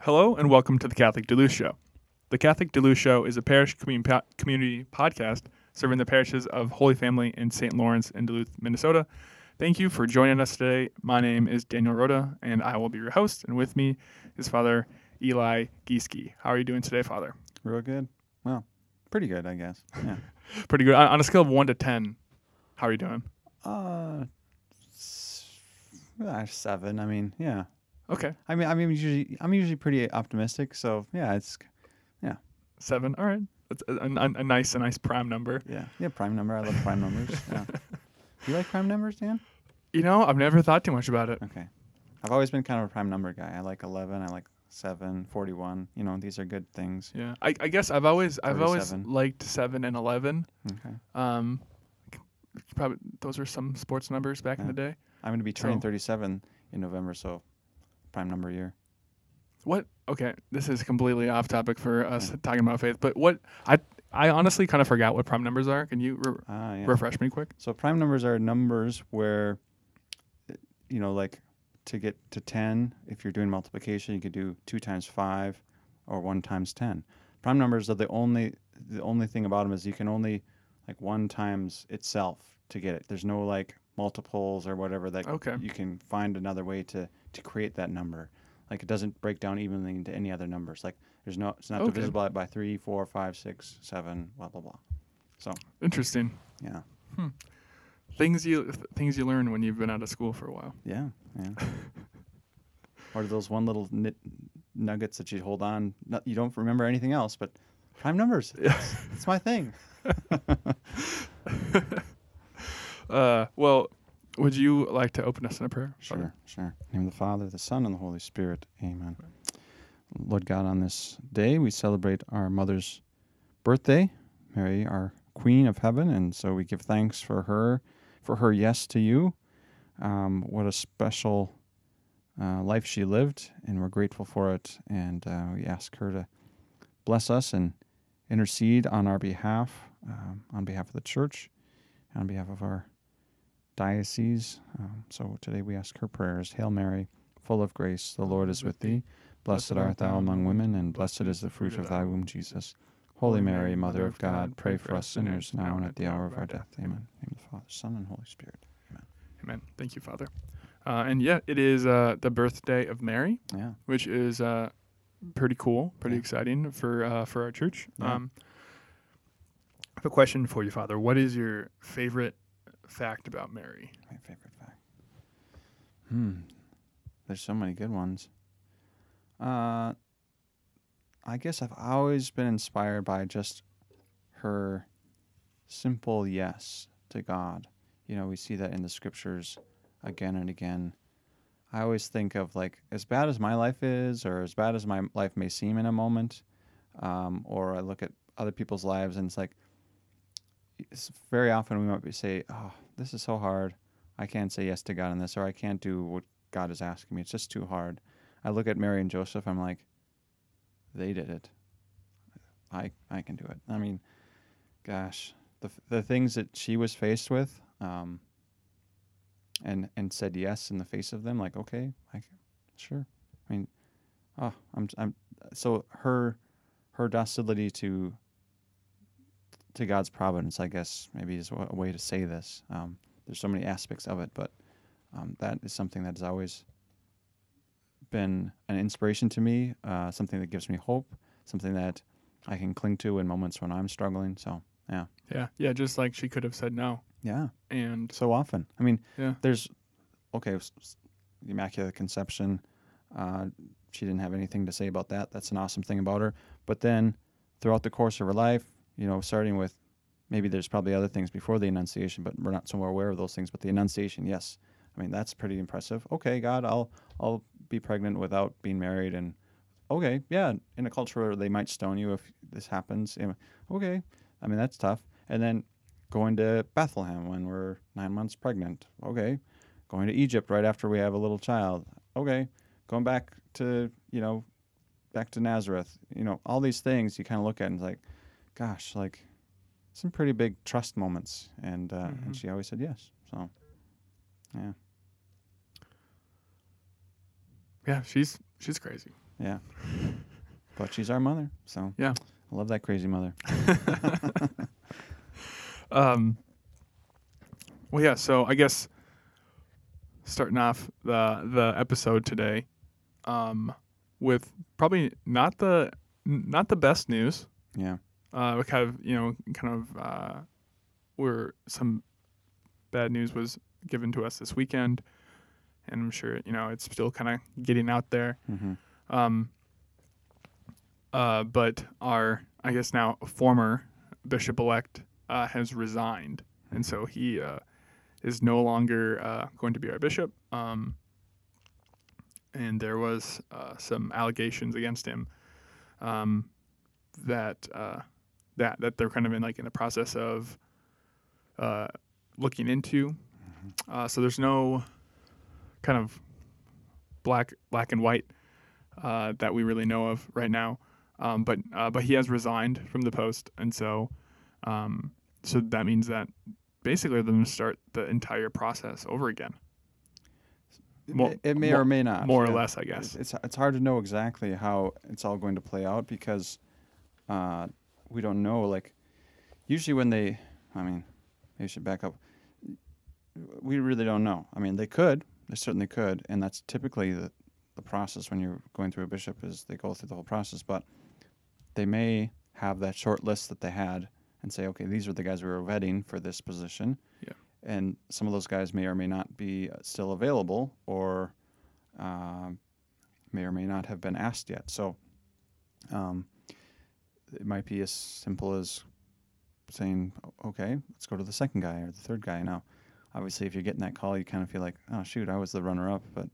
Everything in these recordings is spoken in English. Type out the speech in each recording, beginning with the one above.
Hello and welcome to the Catholic Duluth Show. The Catholic Duluth Show is a parish commun- community podcast serving the parishes of Holy Family in St. Lawrence in Duluth, Minnesota. Thank you for joining us today. My name is Daniel Rhoda, and I will be your host. And with me is Father Eli Gieske. How are you doing today, Father? Real good. Well, pretty good, I guess. Yeah. Pretty good. On on a scale of one to ten, how are you doing? uh, s- uh, seven. I mean, yeah. Okay, I mean, I mean, usually I'm usually pretty optimistic. So yeah, it's yeah. seven. All right, that's a, a, a nice, a nice prime number. yeah, yeah. Prime number. I love prime numbers. Yeah. You like prime numbers, Dan? You know, I've never thought too much about it. Okay. I've always been kind of a prime number guy. I like 11. I like 7, 41. You know, these are good things. Yeah, I, I guess I've always, I've always 47. liked seven and eleven. Okay. Um, probably those were some sports numbers back in Yeah. the day. I'm going to be turning So- 37 in November, so prime number year. What? Okay, this is completely off topic for us Yeah. talking about faith. But what I I honestly kind of forgot what prime numbers are. Can you re- Ah, yeah. refresh me quick? So prime numbers are numbers where, uh, you know, like to get to 10, if you're doing multiplication, you could do 2 times 5 or 1 times 10. Prime numbers are the only, the only thing about them is you can only, like 1 times itself to get it. There's no like multiples or whatever that Okay. you can find another way to, to create that number. Like it doesn't break down evenly into any other numbers. Like there's no, it's not Okay. divisible by- three, four, five, six, seven, 3, 4, 5, 6, 7, blah, blah, So Interesting. Yeah. Things you th- things you learn when you've been out of school for a while. Yeah, yeah. or those one little nit nuggets that you hold on. Not, you don't remember anything else, but prime numbers. Yeah. It's my thing. uh, well, would you like to open us in a prayer? Father? Sure, sure. In the name of the Father, the Son, and the Holy Spirit. Amen. Lord God, on this day we celebrate our mother's birthday, Mary, our Queen of Heaven, and so we give thanks for her, for her yes to you. Um, what a special uh, life she lived, and we're grateful for it. And uh, we ask her to bless us and intercede on our behalf, um, on behalf of the church, on behalf of our diocese. Um, so today we ask her prayers. Hail Mary, full of grace, the Lord is with thee. Blessed art thou among women, and blessed is the fruit of thy womb, Jesus. Holy Mary, Mother of God, pray for us sinners now and at the hour of our death. Amen. In the name of the Father, Son, and Holy Spirit. Amen. Amen. Thank you, Father. Uh, and yeah, it is uh, the birthday of Mary, Yeah. which is uh, pretty cool, pretty Yeah. exciting for uh, for our church. Yeah. Um, I have a question for you, Father. What is your favorite fact about Mary? My favorite fact. Hmm. There's so many good ones. Uh, I guess I've always been inspired by just her simple yes to God. You know, we see that in the scriptures again and again. I always think of like as bad as my life is, or as bad as my life may seem in a moment, um, or I look at other people's lives and it's like, very often we might be say, "Oh, this is so hard. I can't say yes to God in this, or I can't do what God is asking me. It's just too hard." I look at Mary and Joseph. I'm like, they did it. I I can do it. I mean, gosh, the the things that she was faced with, um, and and said yes in the face of them, like, okay, I c- sure. I mean, oh, I'm I'm so her her docility to to God's providence, I guess maybe is a way to say this. Um, there's so many aspects of it, but um, that is something that has always been an inspiration to me, uh, something that gives me hope, something that I can cling to in moments when I'm struggling. So, yeah. Yeah, yeah. Just like she could have said no, Yeah. and So often. I mean, Yeah. there's, okay, the Immaculate Conception. Uh, she didn't have anything to say about that. That's an awesome thing about her. But then throughout the course of her life, you know, starting with maybe there's probably other things before the Annunciation, but we're not so aware of those things. But the Annunciation, yes. I mean, that's pretty impressive. Okay, God, I'll I'll be pregnant without being married, and okay, yeah, in a culture where they might stone you if this happens. Okay, I mean that's tough. And then going to Bethlehem when we're nine months pregnant. Okay, going to Egypt right after we have a little child. Okay, going back to you know, back to Nazareth. You know, all these things you kind of look at and it's like, gosh, like some pretty big trust moments. And uh, Mhm. and she always said yes. So yeah, yeah, she's she's crazy. Yeah. But she's our mother, so Yeah. I love that crazy mother. Um, well, yeah. So I guess starting off the the episode today, um, with probably not the not the best news. Yeah. Uh, we kind of you know kind of uh, where some bad news was given to us this weekend, and I'm sure you know it's still kind of getting out there. hmm Um, uh, but our, I guess now former bishop elect uh, has resigned, and so he uh, is no longer uh, going to be our bishop. Um, and there was uh, some allegations against him um, that uh, that that they're kind of in like in the process of uh, looking into. Uh, so there's no kind of black black and white uh, that we really know of right now. Um, but uh, but he has resigned from the post, and so um, so that means that basically they're going to start the entire process over again, it, it may more- or may not. more or yeah. less, I guess. It's it's hard to know exactly how it's all going to play out because uh, we don't know. Like usually when they, I mean, they should back up. We really don't know. I mean, they could. They certainly could, and that's typically the the process when you're going through a bishop is they go through the whole process. But they may have that short list that they had and say, okay, these are the guys we were vetting for this position. Yeah. And some of those guys may or may not be uh, still available or um, may or may not have been asked yet. So um, it might be as simple as saying, okay, let's go to the second guy or the third guy. Now, obviously, if you're getting that call, you kind of feel like, oh, shoot, I was the runner up. But,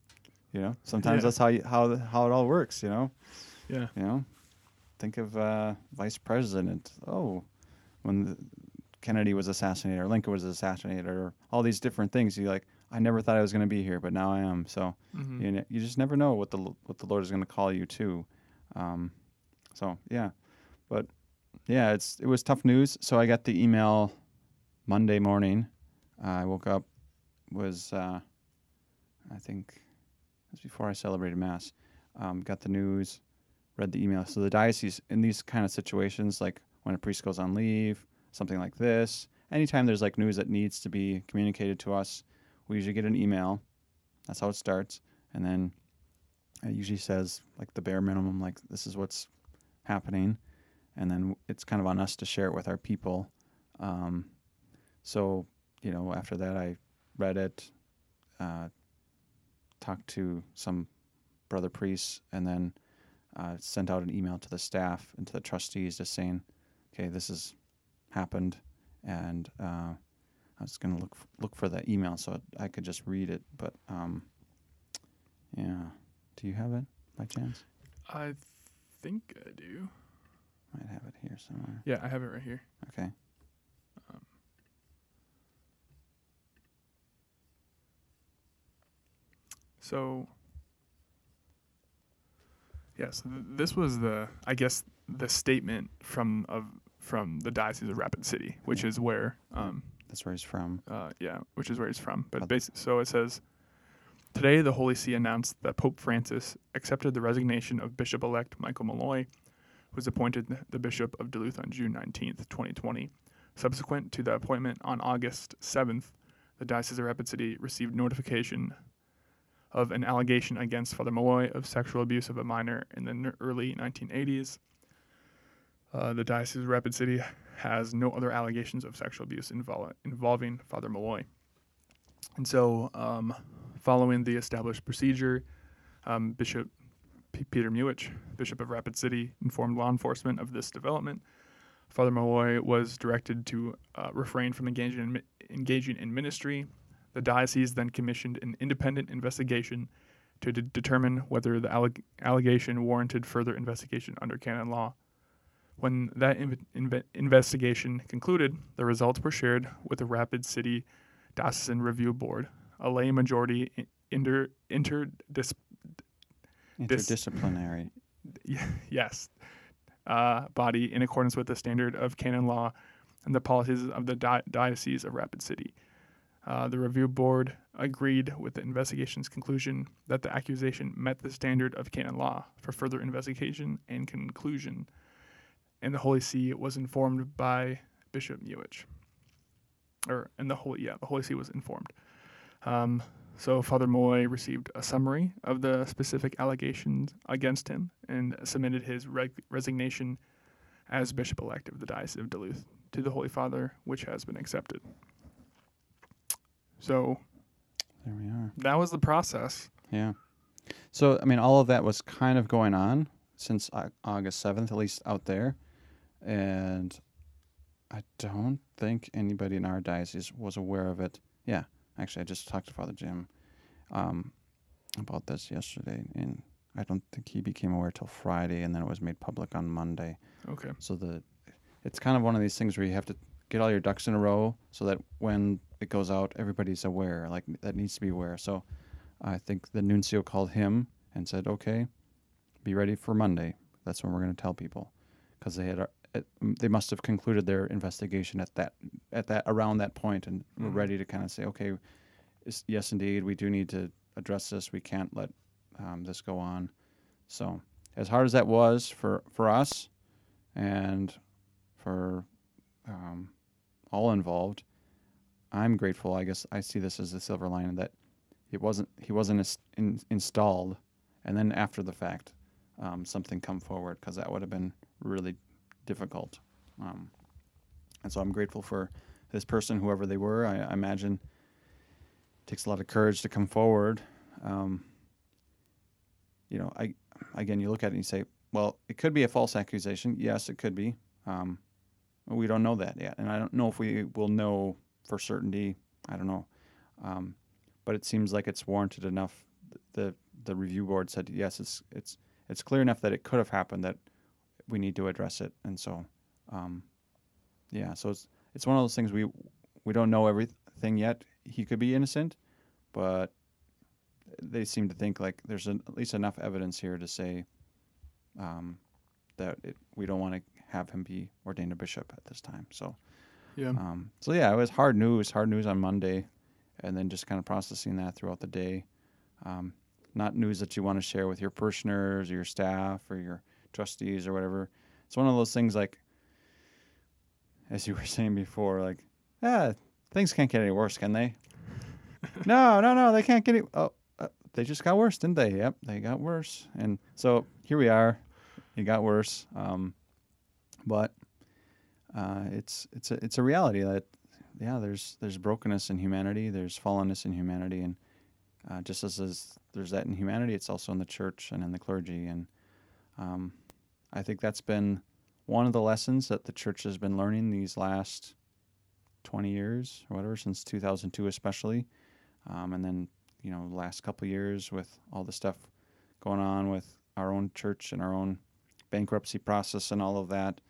you know, sometimes Yeah. that's how, you, how, how it all works, you know? Yeah, You know, think of uh, vice president. Oh, when the, Kennedy was assassinated or Lincoln was assassinated or all these different things. You like, I never thought I was going to be here, but now I am. So Mhm. you, ne- you just never know what the what the Lord is going to call you to. Um, so yeah, but yeah, it's it was tough news. So I got the email Monday morning. Uh, I woke up was uh, I think it was before I celebrated mass. Um, got the news, read the email. So the diocese in these kind of situations, like when a priest goes on leave, something like this, anytime there's like news that needs to be communicated to us, we usually get an email. That's how it starts, and then it usually says like the bare minimum, like this is what's happening, and then it's kind of on us to share it with our people. Um, so you know, after that, I read it, uh, talked to some brother priests, and then uh, sent out an email to the staff and to the trustees just saying, "Okay, this has happened," and uh, I was gonna look f- look for that email so I could just read it. But um, yeah, do you have it by chance? I think I do. Might have it here somewhere. Yeah, I have it right here. Okay. So, yes, th- this was the, I guess, the statement from of from the diocese of Rapid City, which Yeah. is where, um, That's where he's from. uh, yeah, which is where he's from. But Oth- basi- so it says, today the Holy See announced that Pope Francis accepted the resignation of Bishop-elect Michael Mulloy, was appointed the Bishop of Duluth on June 19, 2020. Subsequent to the appointment on August 7th, the Diocese of Rapid City received notification of an allegation against Father Mulloy of sexual abuse of a minor in the early 1980s. Uh, the Diocese of Rapid City has no other allegations of sexual abuse invol- involving Father Mulloy. And so, um, following the established procedure, um, Bishop P- Peter Muhich, Bishop of Rapid City, informed law enforcement of this development. Father Mulloy was directed to uh, refrain from engaging in, engaging in ministry. The diocese then commissioned an independent investigation to de- determine whether the alleg- allegation warranted further investigation under canon law. When that inv- inve- investigation concluded, the results were shared with the Rapid City Diocesan Review Board, a lay majority inter interdis This- Interdisciplinary. yes uh, body in accordance with the standard of canon law and the policies of the di- diocese of Rapid City. Uh, the review board agreed with the investigation's conclusion that the accusation met the standard of canon law for further investigation and conclusion, and the Holy See was informed by Bishop Muhich. Or, and the Holy, yeah, the Holy See was informed. Um, so Father Moy received a summary of the specific allegations against him and submitted his reg- resignation as bishop elect of the Diocese of Duluth to the Holy Father, which has been accepted. So There we are. that was the process. Yeah. So, I mean, all of that was kind of going on since August 7th, at least out there. And I don't think anybody in our diocese was aware of it. Yeah. Actually, I just talked to Father Jim um, about this yesterday, and I don't think he became aware till Friday, and then it was made public on Monday. Okay. So the it's kind of one of these things where you have to get all your ducks in a row so that when it goes out, everybody's aware. Like that needs to be aware. So I think the nuncio called him and said, "Okay, be ready for Monday. That's when we're going to tell people," because they had uh, they must have concluded their investigation at that at that around that point and were Mhm. ready to kind of say, "Okay, is- yes, indeed, we do need to address this. We can't let um, this go on." So as hard as that was for for us and for um, all involved, I'm grateful. I guess I see this as a silver lining that it wasn't he wasn't in, installed, and then after the fact, um, something come forward because that would have been really difficult. Um, and so I'm grateful for this person, whoever they were. I, I imagine it takes a lot of courage to come forward. Um, you know, I again, you look at it and you say, well, it could be a false accusation. Yes, it could be. Um, we don't know that yet, and I don't know if we will know for certainty. I don't know, um, but it seems like it's warranted enough. The the review board said yes, it's it's it's clear enough that it could have happened that we need to address it, and so um, yeah, so it's it's one of those things we we don't know everything yet. He could be innocent, but they seem to think like there's an, at least enough evidence here to say um, that it, we don't want to have him be ordained a bishop at this time. So, Yeah. um, so yeah, it was hard news. Hard news on Monday, and then just kind of processing that throughout the day. Um, not news that you want to share with your parishioners or your staff or your trustees or whatever. It's one of those things like, as you were saying before, like, ah, things can't get any worse, can they? no, no, no, they can't get any. Oh, uh, they just got worse, didn't they? Yep, they got worse, and so here we are. It got worse, um, but uh, it's it's a it's a reality that yeah, there's there's brokenness in humanity, there's fallenness in humanity, and uh, just as, as there's that in humanity, it's also in the church and in the clergy, and um, I think that's been one of the lessons that the church has been learning these last 20 years or whatever, since 2002 especially, um, and then you know last couple years with all the stuff going on with our own church and our own bankruptcy process and all of that.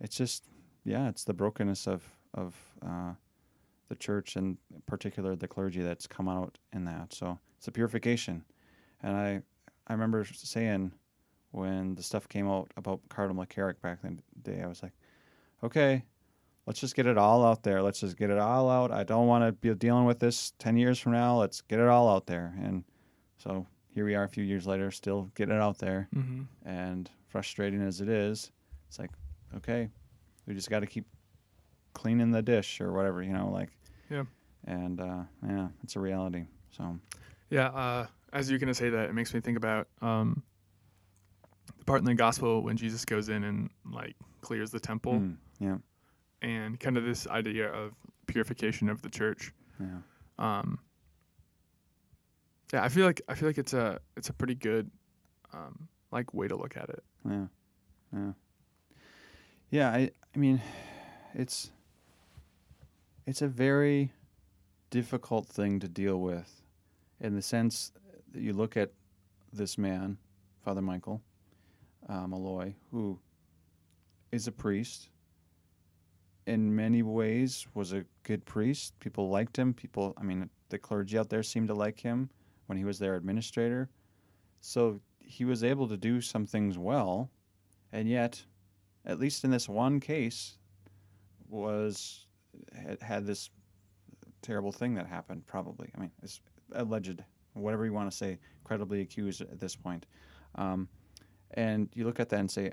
It's just yeah, it's the brokenness of of uh, the church and in particular the clergy that's come out in that. So it's a purification, and I I remember saying when the stuff came out about Cardinal McCarrick back in the day, I was like, okay, let's just get it all out there. Let's just get it all out. I don't want to be dealing with this 10 years from now. Let's get it all out there. And so here we are a few years later, still getting it out there. Mm-hmm. And frustrating as it is, it's like, okay, we just got to keep cleaning the dish or whatever, you know, like, Yeah. And uh, yeah, it's a reality. So, Yeah, uh, as you're gonna say that, it makes me think about um, part in the gospel when Jesus goes in and like clears the temple, mm, yeah, and kind of this idea of purification of the church. yeah, Um, yeah, I feel like I feel like it's a it's a pretty good um, like way to look at it. yeah, yeah. Yeah, I, I mean, it's it's a very difficult thing to deal with in the sense that you look at this man, Father Michael uh, Mulloy, who is a priest. In many ways, was a good priest. People liked him. People, I mean, the clergy out there seemed to like him when he was their administrator. So he was able to do some things well, and yet, at least in this one case, was had, had this terrible thing that happened. Probably, I mean, it's alleged, whatever you want to say, credibly accused at this point. Um, and you look at that and say,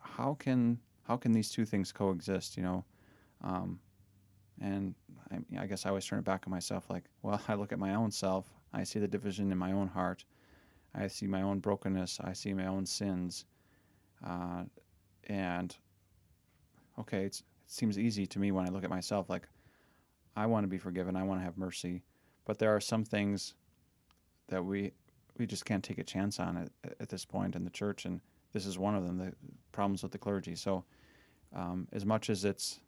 how can how can these two things coexist? You know, um, and I, I, guess I always turn it back on myself. Like, well, I look at my own self. I see the division in my own heart. I see my own brokenness. I see my own sins. Uh, and okay, it seems easy to me when I look at myself. Like, I want to be forgiven. I want to have mercy. But there are some things that we we just can't take a chance on it at this point in the church, and this is one of them. The problems with the clergy. So, um, as much as it's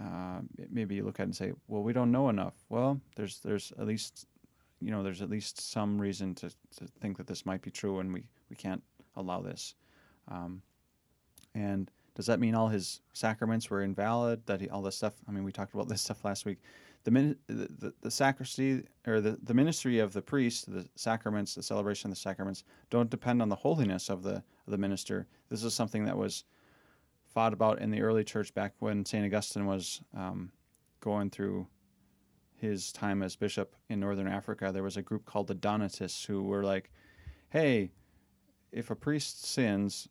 uh, maybe you look at it and say, well, we don't know enough. Well, there's there's at least you know there's at least some reason to, to think that this might be true, and we, we can't allow this. Um, and does that mean all his sacraments were invalid? That he, all this stuff? I mean, we talked about this stuff last week. The, min, the, the, the sacristy or the, the ministry of the priest, the sacraments, the celebration of the sacraments, don't depend on the holiness of the of the minister. This is something that was fought about in the early church back when St. Augustine was um, going through his time as bishop in northern Africa. There was a group called the Donatists who were like, hey, if a priest sins,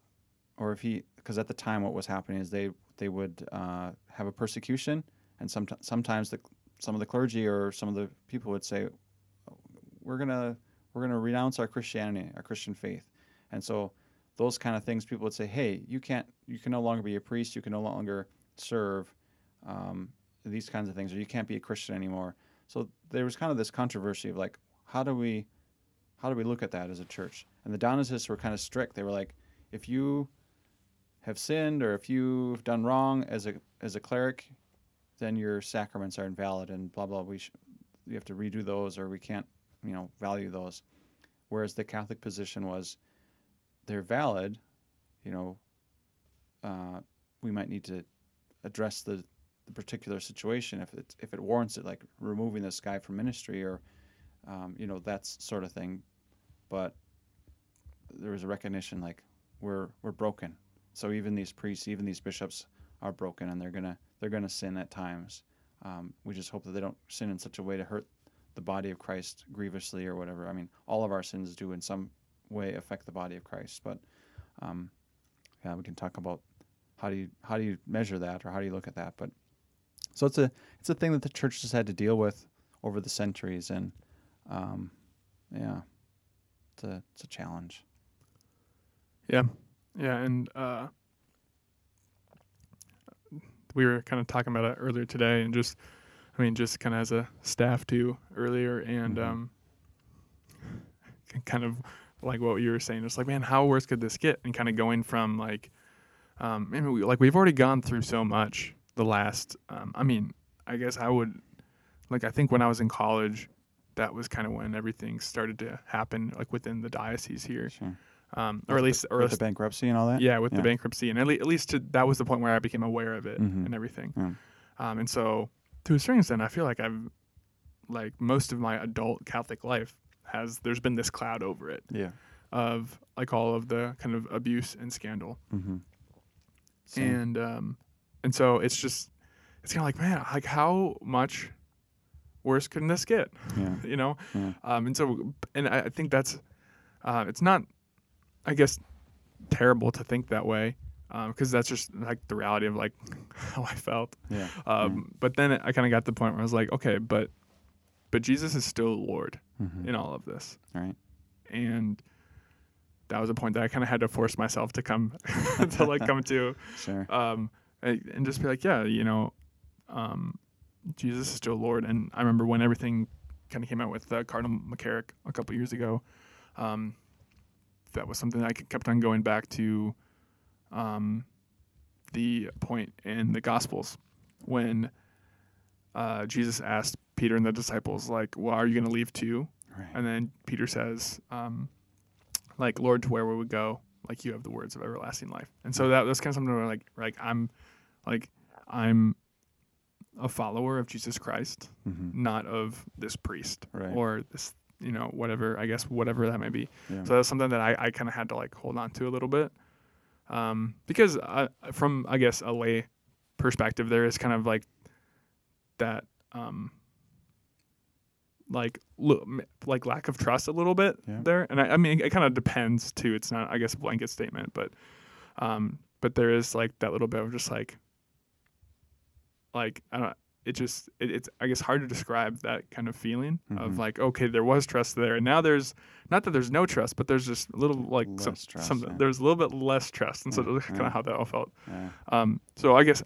or if he, because at the time what was happening is they they would uh, have a persecution, and some, sometimes the, some of the clergy or some of the people would say, we're gonna we're gonna renounce our Christianity, our Christian faith, and so those kind of things, people would say, "Hey, you can't, you can no longer be a priest, you can no longer serve um, these kinds of things, or you can't be a Christian anymore." So there was kind of this controversy of like, how do we, how do we look at that as a church? And the Donatists were kind of strict. They were like, if you have sinned or if you've done wrong as a as a cleric, then your sacraments are invalid and blah blah. We sh- you have to redo those or we can't, you know, value those. Whereas the Catholic position was they're valid, you know, uh, we might need to address the, the particular situation if it if it warrants it, like removing this guy from ministry or, um, you know, that sort of thing. But there was a recognition like we're we're broken. So even these priests, even these bishops, are broken, and they're gonna they're gonna sin at times. Um, we just hope that they don't sin in such a way to hurt the body of Christ grievously or whatever. I mean, all of our sins do in some way affect the body of Christ. But um, yeah, we can talk about how do you how do you measure that or how do you look at that. But so it's a it's a thing that the church has had to deal with over the centuries, and um, yeah, it's a it's a challenge. Yeah, yeah, and uh, we were kind of talking about it earlier today, and just I mean, just kind of as a staff too earlier, and mm-hmm. um, kind of like what you were saying. It's like, man, how worse could this get? And kind of going from like, um, maybe we, like we've already gone through so much the last. Um, I mean, I guess I would, like, I think when I was in college, that was kind of when everything started to happen, like within the diocese here. Sure. Um, or at least, or with the bankruptcy and all that. Yeah, with yeah. the bankruptcy, and at, le- at least to, that was the point where I became aware of it mm-hmm. and everything. Yeah. Um, and so, to a certain extent, I feel like I've, like most of my adult Catholic life, has there's been this cloud over it. Yeah. Of like all of the kind of abuse and scandal. Mm-hmm. And um, and so it's just it's kind of like man, like how much worse can this get? Yeah. you know. Yeah. Um, and so and I think that's uh, it's not, I guess, terrible to think that way because um, that's just like the reality of like how I felt. Yeah. Um, yeah. But then I kind of got to the point where I was like, okay, but but Jesus is still Lord mm-hmm. in all of this. Right. And that was a point that I kind of had to force myself to come to like come to. Sure. Um, and just be like, yeah, you know, um, Jesus is still Lord. And I remember when everything kind of came out with uh, Cardinal McCarrick a couple years ago, um, that was something I kept on going back to um, the point in the Gospels when uh, Jesus asked Peter and the disciples, like, well, are you going to leave too? Right. And then Peter says, um, like, Lord, to where we would go? Like, you have the words of everlasting life. And so that was kind of something where, like, like I'm, like, I'm a follower of Jesus Christ, mm-hmm. not of this priest right. or this, you know, whatever, I guess, whatever that might be. Yeah. So that's something that I, I kind of had to, like, hold on to a little bit. Um, because I, from, I guess, a lay perspective, there is kind of like that um like like lack of trust a little bit Yeah. there and I, I mean it kind of depends too it's not I guess a blanket statement but um but there is like that little bit of just like like I don't it just it, it's I guess hard to describe that kind of feeling of Mhm. like okay there was trust there and now there's not that there's no trust but there's just a little like some, trust, some yeah. there's a little bit less trust and so Yeah, that's kind of how that all felt Yeah. um, so I guess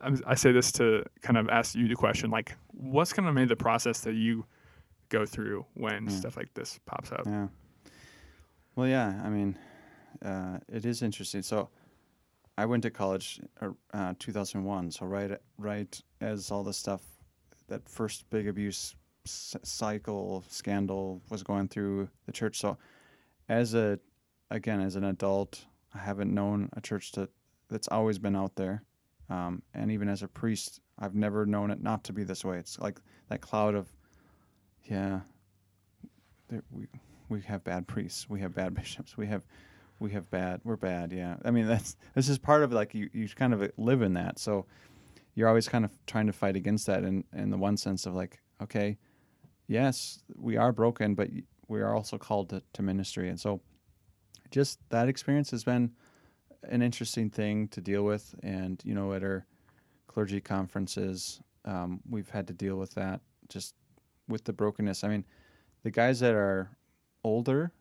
I'm- I say this to kind of ask you the question, like, what's kind of made the process that you go through when Yeah. stuff like this pops up? Yeah. Well, yeah. I mean, uh, it is interesting. So, I went to college uh, uh, 2001. So right, right as all the stuff, that first big abuse c- cycle scandal was going through the church. So, as a, again, as an adult, I haven't known a church that that's always been out there. Um, and even as a priest, I've never known it not to be this way. It's like that cloud of, yeah, there, we we have bad priests, we have bad bishops, we have we have bad, we're bad. Yeah, I mean that's this is part of like you you kind of live in that. So you're always kind of trying to fight against that in in the one sense of like, okay, yes, we are broken, but we are also called to, to ministry, and so just that experience has been an interesting thing to deal with. And you know, at our clergy conferences, um, we've had to deal with that just with the brokenness. I mean, the guys that are older,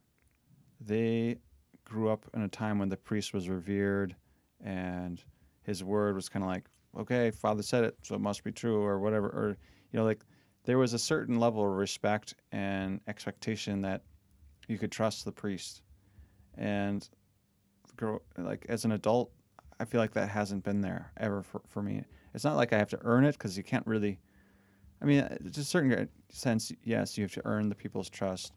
they grew up in a time when the priest was revered and his word was kind of like, okay, father said it, so it must be true, or whatever. Or, you know, like there was a certain level of respect and expectation that you could trust the priest. And grow like as an adult, I feel like that hasn't been there ever for, for me. It's not like I have to earn it because you can't really. I mean, uh, to a certain sense, yes, you have to earn the people's trust,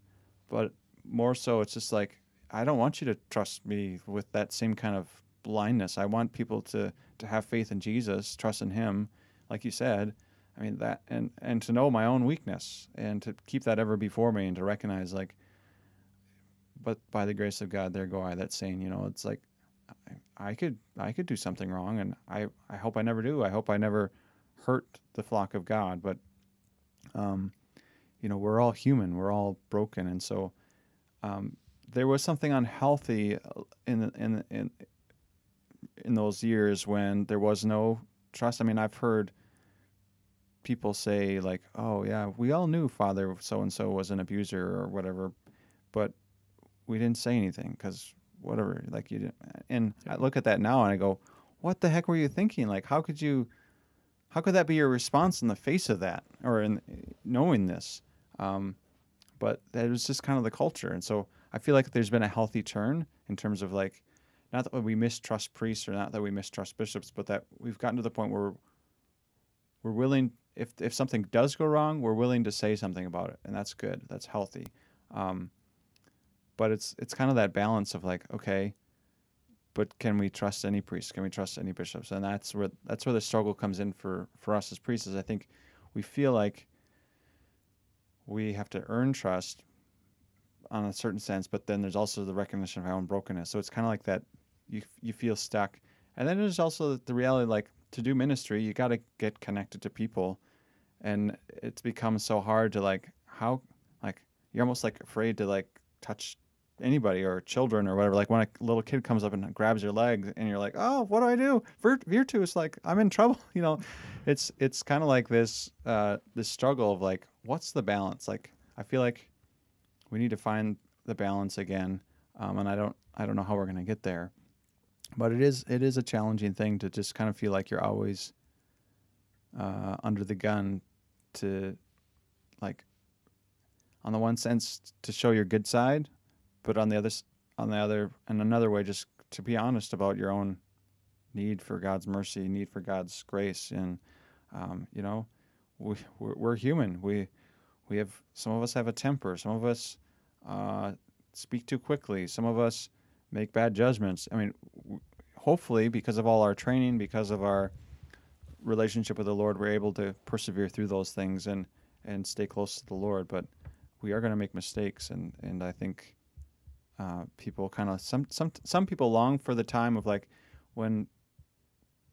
but more so, it's just like I don't want you to trust me with that same kind of blindness. I want people to to have faith in Jesus, trust in Him, like you said. I mean that, and and to know my own weakness, and to keep that ever before me, and to recognize like, but by the grace of God, there go I. That saying, you know, it's like I, I could I could do something wrong, and I I hope I never do. I hope I never hurt the flock of God, but um, you know, we're all human, we're all broken, and so um, there was something unhealthy uh, in in in in those years when there was no trust. I mean, I've heard people say like, "Oh yeah, we all knew Father so and so was an abuser or whatever, but we didn't say anything because whatever." Like you didn't. And I look at that now and I go, "What the heck were you thinking? Like, how could you?" How could that be your response in the face of that, or in knowing this? Um, but that was just kind of the culture, and so I feel like there's been a healthy turn in terms of like, not that we mistrust priests or not that we mistrust bishops, but that we've gotten to the point where we're willing, if if something does go wrong, we're willing to say something about it, and that's good, that's healthy. Um, but it's it's kind of that balance of like, okay, but can we trust any priests? Can we trust any bishops? And that's where that's where the struggle comes in for for us as priests. Is I think we feel like we have to earn trust on a certain sense, but then there's also the recognition of our own brokenness. So it's kind of like that you you feel stuck. And then there's also the reality like to do ministry, you got to get connected to people, and it's become so hard to like how like you're almost like afraid to like touch anybody or children or whatever. Like when a little kid comes up and grabs your leg, and you're like, "Oh, what do I do?" Vir- Virtus, like I'm in trouble. You know, it's it's kind of like this uh, this struggle of like, what's the balance? Like I feel like we need to find the balance again, um, and I don't I don't know how we're gonna get there, but it is it is a challenging thing to just kind of feel like you're always uh, under the gun to like on the one sense to show your good side, but on the other on the other in another way just to be honest about your own need for God's mercy, need for God's grace, and um, you know we we're, we're human. We we have some of us have a temper. Some of us uh, speak too quickly. Some of us make bad judgments. I mean, hopefully because of all our training, because of our relationship with the Lord, we're able to persevere through those things and and stay close to the Lord. But we are going to make mistakes, and and I think uh, people kind of some some some people long for the time of like when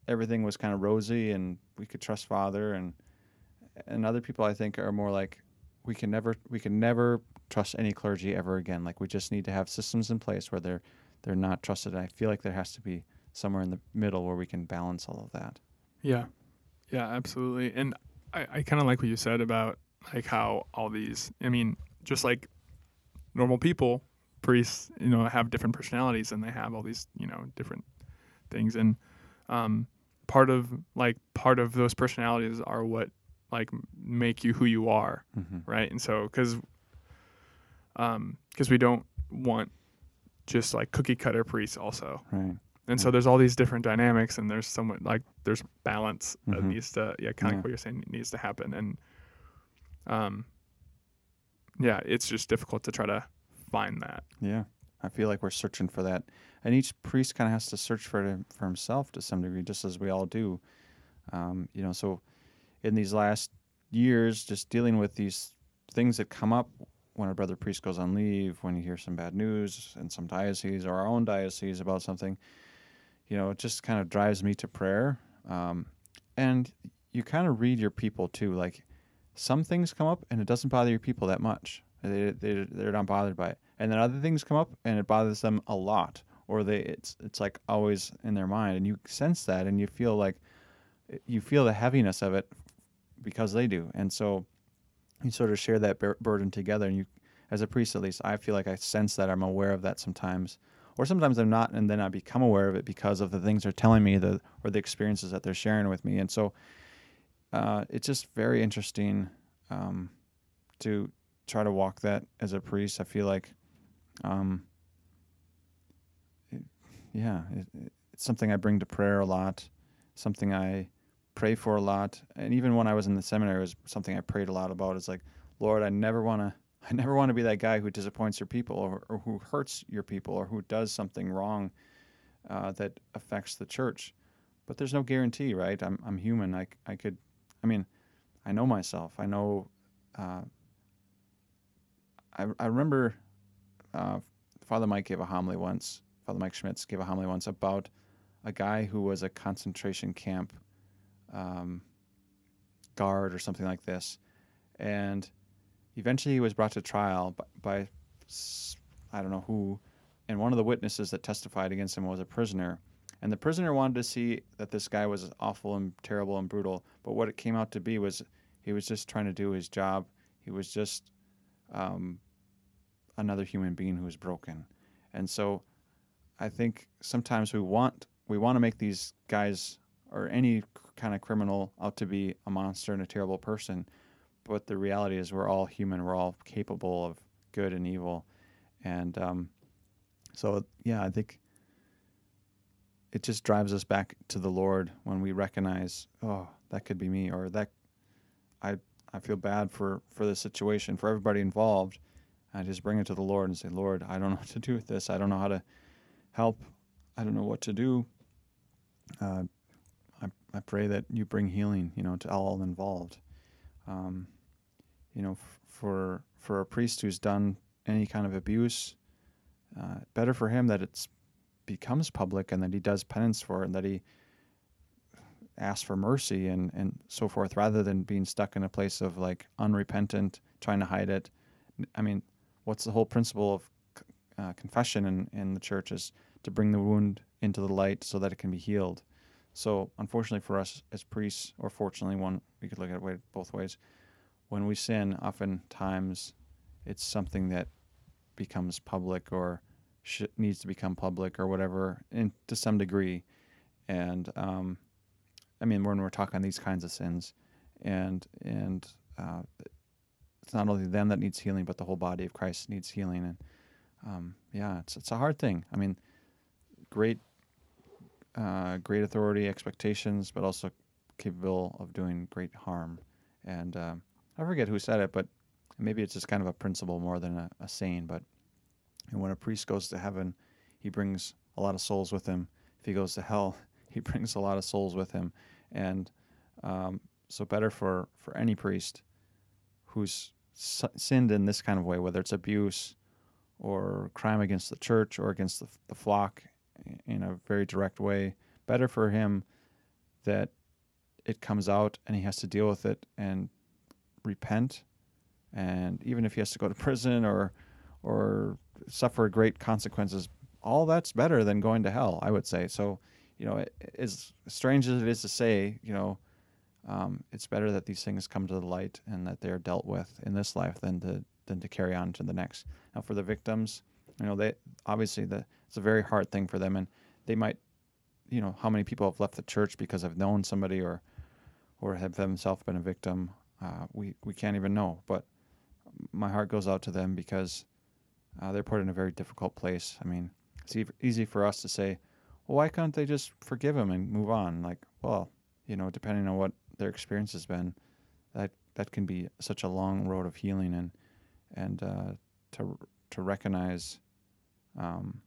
everything was kind of rosy and we could trust Father and and other people I think are more like we can never we can never trust any clergy ever again. Like we just need to have systems in place where they're they're not trusted. And I feel like there has to be somewhere in the middle where we can balance all of that. Yeah, yeah, absolutely. And I, I kind of like what you said about like how all these. I mean, just like normal people, priests, you know, have different personalities and they have all these, you know, different things. And um, part of like part of those personalities are what like make you who you are, Mm-hmm. right? And so because um because we don't want just like cookie cutter priests also Right. And so there's all these different dynamics and there's somewhat like there's balance that Mhm. needs to yeah kind of Yeah. what you're saying needs to happen and um yeah it's just difficult to try to find that Yeah. I feel like we're searching for that. And each priest kind of has to search for it for himself to some degree, just as we all do. Um, you know, so in these last years, just dealing with these things that come up when a brother priest goes on leave, when you hear some bad news in some diocese or our own diocese about something, you know, it just kind of drives me to prayer. Um, and you kind of read your people too. Like some things come up and it doesn't bother your people that much. They, they, they're not bothered by it. And then other things come up and it bothers them a lot. Or they it's it's like always in their mind and you sense that and you feel like you feel the heaviness of it because they do. And so you sort of share that bur- burden together and you as a priest at least I feel like I sense that I'm aware of that sometimes or sometimes I'm not and then I become aware of it because of the things they're telling me the or the experiences that they're sharing with me. And so uh, it's just very interesting um, to try to walk that as a priest. I feel like um, it, yeah it, it's something I bring to prayer a lot something I pray for a lot. And even when I was in the seminary it was something I prayed a lot about. Is like Lord I never want to I never want to be that guy who disappoints your people or, or who hurts your people or who does something wrong uh, that affects the church. But there's no guarantee, right? I'm, I'm human. I, I could, I mean, I know myself. I know, uh, I, I remember uh, Father Mike gave a homily once, Father Mike Schmitz gave a homily once about a guy who was a concentration camp um, guard or something like this. And eventually he was brought to trial by, by I don't know who, and one of the witnesses that testified against him was a prisoner. And the prisoner wanted to see that this guy was awful and terrible and brutal, but what it came out to be was he was just trying to do his job. He was just um, another human being who was broken. And so I think sometimes we want we want to make these guys or any kind of criminal out to be a monster and a terrible person but the reality is we're all human. We're all capable of good and evil, and um, so yeah, I think it just drives us back to the Lord when we recognize, oh, that could be me, or that I I feel bad for for the situation for everybody involved. I just bring it to the Lord and say, Lord, I don't know what to do with this. I don't know how to help. I don't know what to do. Uh, I I pray that you bring healing, you know, to all involved. Um, you know, f- for for a priest who's done any kind of abuse, uh, better for him that it becomes public and that he does penance for it and that he asks for mercy and and so forth, rather than being stuck in a place of like unrepentant, trying to hide it. I mean, what's the whole principle of uh, confession in in the church is to bring the wound into the light so that it can be healed. So, unfortunately for us as priests, or fortunately, one we could look at it both ways. When we sin, oftentimes it's something that becomes public or sh- needs to become public or whatever, in, to some degree. And um, I mean, when we're talking these kinds of sins, and and uh, it's not only them that needs healing, but the whole body of Christ needs healing. And um, yeah, it's it's a hard thing. I mean, great uh, great authority, expectations, but also capable of doing great harm. And um, I forget who said it, but maybe it's just kind of a principle more than a, a saying. But when a priest goes to heaven, he brings a lot of souls with him. If he goes to hell, he brings a lot of souls with him. And um, so, better for, for any priest who's sinned in this kind of way, whether it's abuse or crime against the church or against the, the flock in a very direct way, better for him that it comes out and he has to deal with it and repent, and even if he has to go to prison or or suffer great consequences, all that's better than going to hell. I would say so. You know, as strange as it is to say, you know, um, it's better that these things come to the light and that they're dealt with in this life than to than to carry on to the next. Now, for the victims, you know, they obviously the it's a very hard thing for them, and they might, you know, how many people have left the church because they've known somebody or or have themselves been a victim. Uh, we we can't even know, but my heart goes out to them because uh, they're put in a very difficult place. I mean, it's e- easy for us to say, well, why can't they just forgive him and move on? Like, well, you know, depending on what their experience has been, that that can be such a long road of healing and and uh, to to recognize um,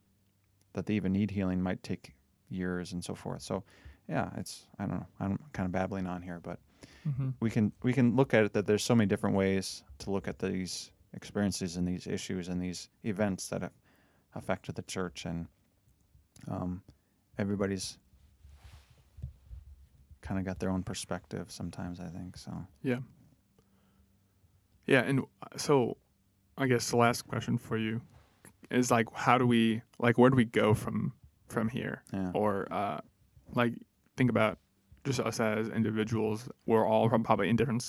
that they even need healing might take years and so forth. So, yeah, it's I don't know. I'm kind of babbling on here, but Mm-hmm. we can we can look at it that there's so many different ways to look at these experiences and these issues and these events that have affected the church and um, everybody's kind of got their own perspective sometimes i think so Yeah. Yeah, and uh, so I guess the last question for you is like, how do we like, where do we go from from here? yeah Or uh, like, think about just us as individuals. We're all prob- probably in different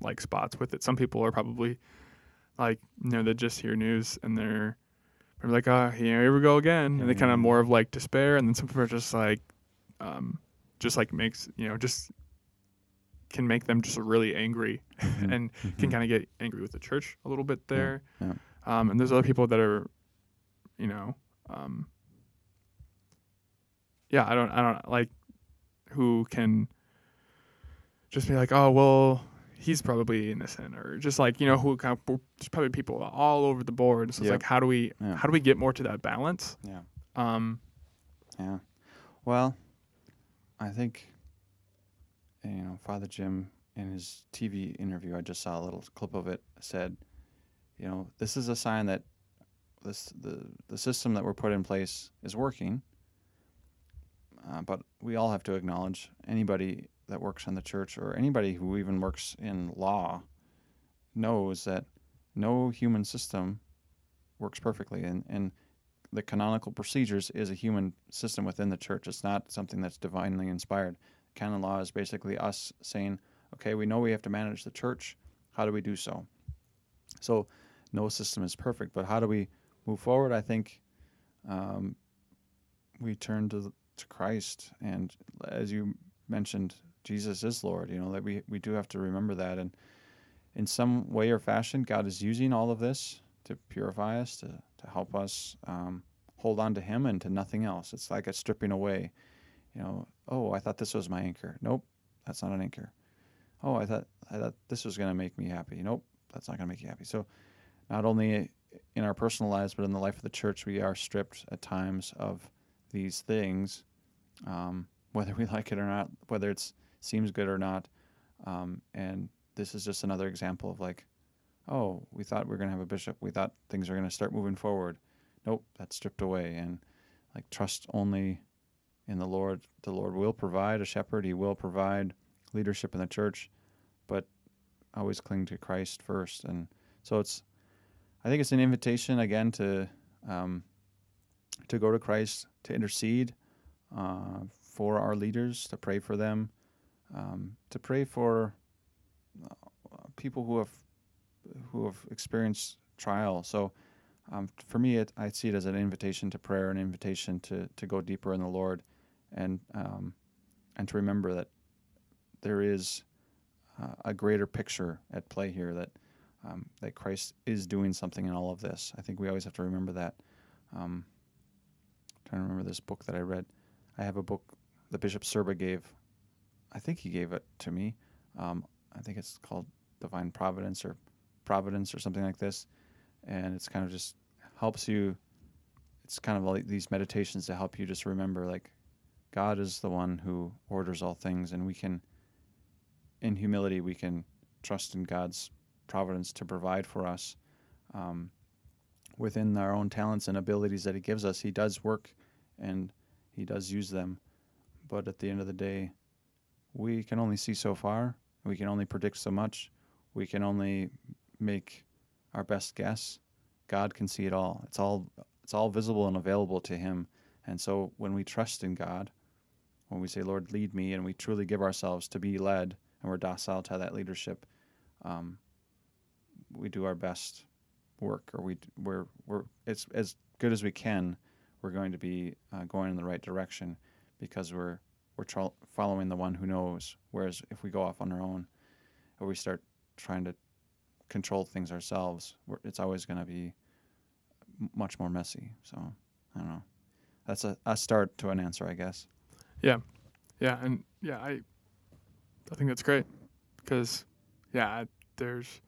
like spots with it. Some people are probably like, you know, they just hear news and they're probably like, oh, here we go again, and they kind Yeah. of more of like despair, and then some people are just like, um, just like makes you know just can make them just really angry and can Mhm. kind of get angry with the church a little bit there. yeah. Um, and there's other people that are, you know, um, yeah, I don't, I don't like who can just be like, oh well, he's probably innocent, or just like you know who kind of just probably people all over the board. So it's like, how do we, Yeah. how do we get more to that balance? yeah Um, Yeah. Well, I think you know Father Jim in his TV interview, I just saw a little clip of it, said, you know, this is a sign that this the the system that we're put in place is working. Uh, but we all have to acknowledge anybody that works in the church or anybody who even works in law knows that no human system works perfectly and, and the canonical procedures is a human system within the church. It's not something that's divinely inspired. Canon law is basically us saying, okay, we know we have to manage the church. How do we do so? So, no system is perfect, but how do we move forward? I think um, we turn to to Christ, and as you mentioned, Jesus is Lord. You know that we we do have to remember that, and in some way or fashion, God is using all of this to purify us, to to help us um, hold on to Him and to nothing else. It's like a stripping away. You know, oh, I thought this was my anchor. Nope, that's not an anchor. Oh, I thought I thought this was going to make me happy. Nope, that's not going to make you happy. So, not only in our personal lives, but in the life of the church, we are stripped at times of these things, um, whether we like it or not, whether it seems good or not. Um, and this is just another example of like, oh, we thought we were going to have a bishop. We thought things are going to start moving forward. Nope, that's stripped away. And like trust only in the Lord. The Lord will provide a shepherd. He will provide leadership in the church, but always cling to Christ first. And so it's, I think it's an invitation again to, um, to go to Christ, to intercede uh, for our leaders, to pray for them, um, to pray for uh, people who have who have experienced trial. So um, for me, it, I see it as an invitation to prayer, an invitation to, to go deeper in the Lord, and um, and to remember that there is uh, a greater picture at play here that um, that Christ is doing something in all of this. I think we always have to remember that. Um, trying to remember this book that I read. I have a book the Bishop Sirba gave. I think he gave it to me. Um, I think it's called Divine Providence or Providence or something like this, and it's kind of just helps you. It's kind of like these meditations to help you just remember like God is the one who orders all things, and we can, in humility, we can trust in God's providence to provide for us um, within our own talents and abilities that He gives us. He does work, and He does use them, but at the end of the day, we can only see so far. We can only predict so much. we can only make our best guess. God can see it all. It's all it's all visible and available to him. And so when we trust in God, when we say, Lord, lead me, and we truly give ourselves to be led, and we're docile to that leadership, um, we do our best work, or we we're we're it's as good as we can. We're going to be uh, going in the right direction because we're we're tra- following the one who knows. Whereas if we go off on our own, or we start trying to control things ourselves, it's always going to be much more messy. So I don't know. That's a, a start to an answer, I guess. Yeah, yeah, and yeah, I I think that's great because yeah, there's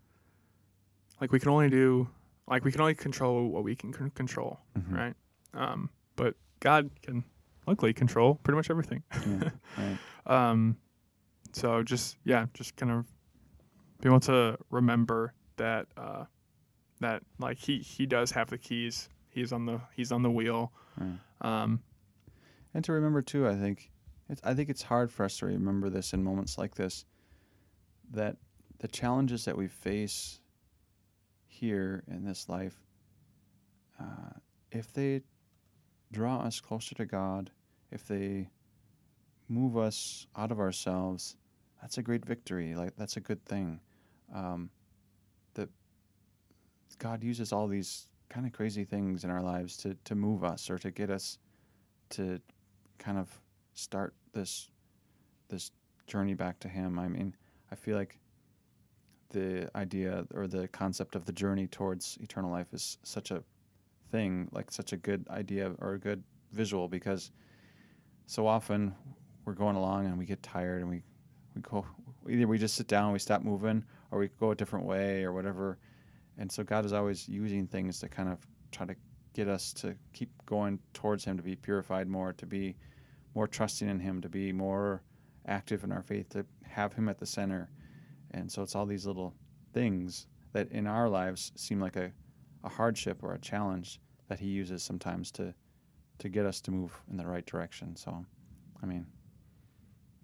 like we can only do like we can only control what we can control, mm-hmm. right? Um, but God can luckily control pretty much everything. Yeah, right. um, so just yeah, just kind of be able to remember that uh, that like he he does have the keys. He's on the he's on the wheel. Right. Um, and to remember too, I think it's, I think it's hard for us to remember this in moments like this. That the challenges that we face here in this life, uh, if they draw us closer to God, if they move us out of ourselves, that's a great victory. Like that's a good thing. Um, that God uses all these kind of crazy things in our lives to to move us or to get us to kind of start this this journey back to Him. I mean, I feel like the idea or the concept of the journey towards eternal life is such a thing, like such a good idea or a good visual because so often we're going along and we get tired and we we go either we just sit down, we stop moving, or we go a different way or whatever. And so God is always using things to kind of try to get us to keep going towards Him, to be purified more, to be more trusting in Him, to be more active in our faith, to have Him at the center. And so it's all these little things that in our lives seem like a, a hardship or a challenge that He uses sometimes to to get us to move in the right direction. So, I mean,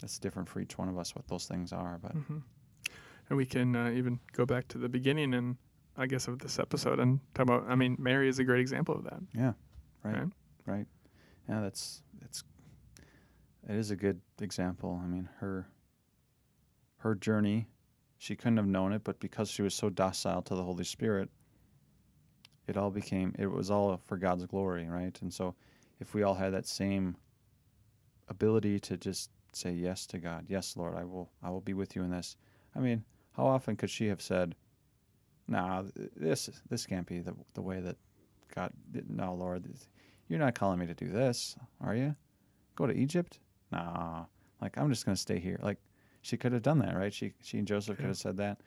it's different for each one of us what those things are, but. Mm-hmm. And we can uh, even go back to the beginning and I guess of this episode and talk about. I mean, Mary is a great example of that. Yeah, right, right. right. Yeah, that's it's it is a good example. I mean, her her journey, she couldn't have known it, but because she was so docile to the Holy Spirit, it all became it was all for God's glory, right? And so, if we all had that same ability to just say yes to God, yes, Lord, I will I will be with you in this. I mean, how often could she have said, "Nah, this this can't be the the way that God no, Lord, you're not calling me to do this, are you? Go to Egypt? Nah. Like I'm just going to stay here." Like she could have done that, right? She she and Joseph yeah. could have said that.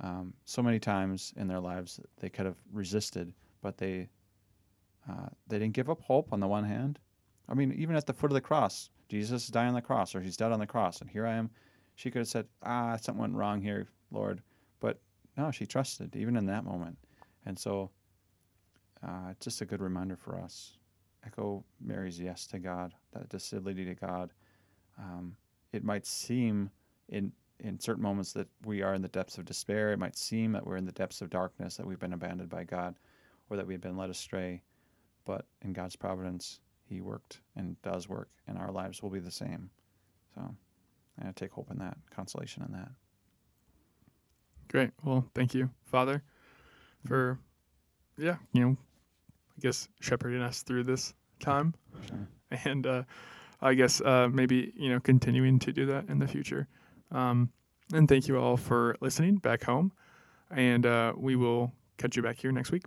Um, so many times in their lives they could have resisted, but they uh, they didn't give up hope on the one hand. I mean, even at the foot of the cross, Jesus died on the cross, or he's dead on the cross, and here I am. She could have said, "Ah, something went wrong here, Lord," but no, she trusted even in that moment, and so uh, it's just a good reminder for us. Echo Mary's yes to God, that docility to God. Um, it might seem in in certain moments that we are in the depths of despair. It might seem that we're in the depths of darkness, that we've been abandoned by God, or that we've been led astray. But in God's providence, He worked and does work, and our lives will be the same. So I take hope in that, consolation in that. Great. Well, thank you, Father, for, yeah, you know, I guess shepherding us through this time. Sure. And uh, I guess uh, maybe, you know, continuing to do that in the future. Um, and thank you all for listening back home. And uh, we will catch you back here next week.